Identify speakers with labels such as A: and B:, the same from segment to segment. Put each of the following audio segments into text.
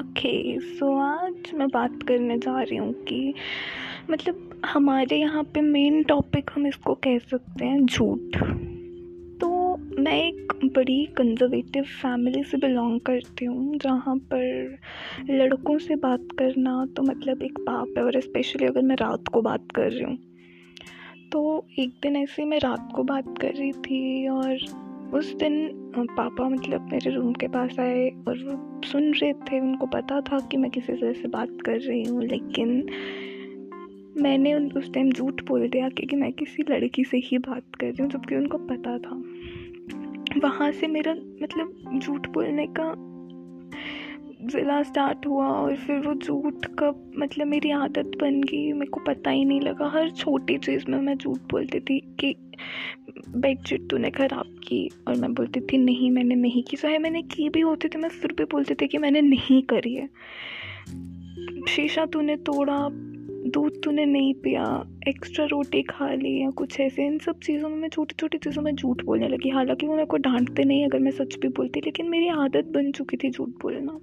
A: Okay so आज मैं बात करने जा रही हूँ कि मतलब हमारे यहाँ पे मेन टॉपिक हम इसको कह सकते हैं झूठ। तो मैं एक बड़ी कंजर्वेटिव फैमिली से बिलोंग करती हूँ, जहाँ पर लड़कों से बात करना तो मतलब एक पाप है और स्पेशली अगर मैं रात को बात कर रही हूँ। तो एक दिन ऐसे मैं रात को बात कर रही थी और उस दिन पापा मतलब मेरे रूम के पास आए और वो सुन रहे थे, उनको पता था कि मैं किसी से बात कर रही हूँ, लेकिन मैंने उस टाइम झूठ बोल दिया क्योंकि मैं किसी लड़की से ही बात कर रही हूँ, जबकि उनको पता था। वहाँ से मेरा मतलब झूठ बोलने का ज़िला स्टार्ट हुआ और फिर वो झूठ कब मतलब मेरी आदत बन गई। मेरे को पता ही नहीं लगा। हर छोटी चीज़ में मैं झूठ बोलती थी कि बेडशीट तूने ख़राब की और मैं बोलती थी, नहीं, मैंने नहीं की। चाहे मैंने की भी होती थी, मैं फिर भी बोलती थी कि मैंने नहीं करी है। शीशा तूने तोड़ा, दूध तूने नहीं पिया एक्स्ट्रा रोटी खा ली या कुछ ऐसे। इन सब चीज़ों में मैं छोटी छोटी चीज़ों में झूठ बोलने लगी। हालाँकि वो मेरे को डांटते नहीं, अगर मैं सच भी बोलती, लेकिन मेरी आदत बन चुकी थी झूठ बोलना।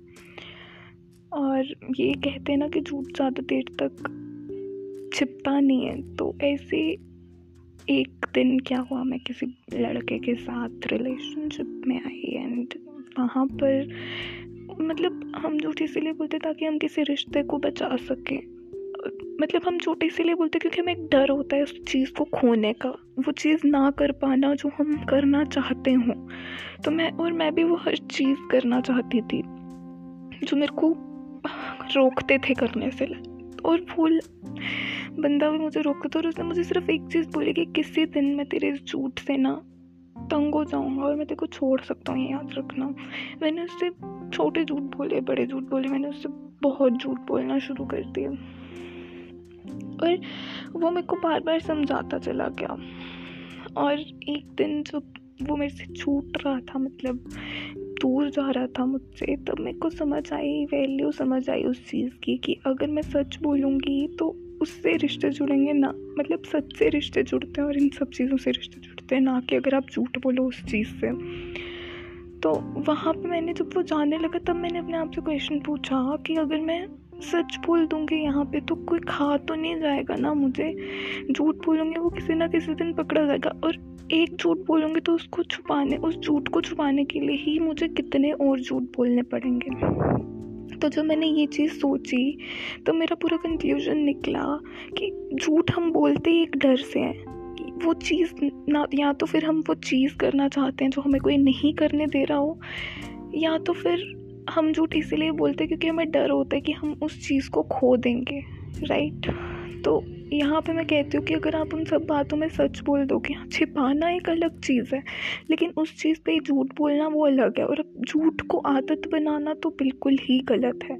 A: और ये कहते हैं ना कि झूठ ज़्यादा देर तक छिपता नहीं है। तो ऐसे एक दिन क्या हुआ, मैं किसी लड़के के साथ रिलेशनशिप में आई एंड वहाँ पर मतलब हम झूठ इसीलिए बोलते ताकि हम किसी रिश्ते को बचा सकें। मतलब हम झूठ इसीलिए बोलते क्योंकि हमें एक डर होता है उस चीज़ को खोने का, वो चीज़ ना कर पाना जो हम करना चाहते हों। तो मैं और मैं भी वो हर चीज़ करना चाहती थी, जो मेरे को रोकते थे करने से। और फूल, बंदा भी मुझे रोकता था और उसने मुझे सिर्फ़ एक चीज़ बोली कि किसी दिन मैं तेरे झूठ से ना तंग हो जाऊँगा और मैं तेरे को छोड़ सकता हूँ, ये याद रखना। मैंने उससे छोटे झूठ बोले, बड़े झूठ बोले, मैंने उससे बहुत झूठ बोलना शुरू कर दिया। और वो मेरे को बार बार समझाता चला गया। और एक दिन जब वो मेरे से छूट रहा था मतलब दूर जा रहा था मुझसे, तब मेरे को समझ आई वैल्यू समझ आई उस चीज़ की कि अगर मैं सच बोलूँगी तो उससे रिश्ते जुड़ेंगे ना मतलब सच से रिश्ते जुड़ते हैं और इन सब चीज़ों से रिश्ते जुड़ते हैं, ना कि अगर आप झूठ बोलो उस चीज़ से। तो वहाँ पे मैंने जब वो जानने लगा, तब मैंने अपने आप से क्वेश्चन पूछा कि अगर मैं सच बोल दूँगी यहाँ पे तो कोई खा तो नहीं जाएगा ना मुझे? झूठ बोलूँगी वो किसी ना किसी दिन पकड़ा जाएगा और एक झूठ बोलूँगी तो उसको छुपाने, उस झूठ को छुपाने के लिए ही मुझे कितने और झूठ बोलने पड़ेंगे। तो जब मैंने ये चीज़ सोची तो मेरा पूरा कंफ्यूजन निकला कि झूठ हम बोलते ही एक डर से हैं वो चीज़ ना, या तो फिर हम वो चीज़ करना चाहते हैं जो हमें कोई नहीं करने दे रहा हो, या तो फिर हम झूठ इसीलिए बोलते हैं क्योंकि हमें डर होता है कि हम उस चीज़ को खो देंगे राइट तो यहाँ पे मैं कहती हूँ कि अगर आप उन सब बातों में सच बोल दोगे छिपाना एक अलग चीज़ है। लेकिन उस चीज़ पे झूठ बोलना वो अलग है और झूठ को आदत बनाना तो बिल्कुल ही गलत है।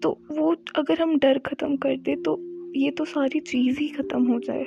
A: तो वो अगर हम डर ख़त्म कर दें तो ये तो सारी चीज़ ही ख़त्म हो जाए।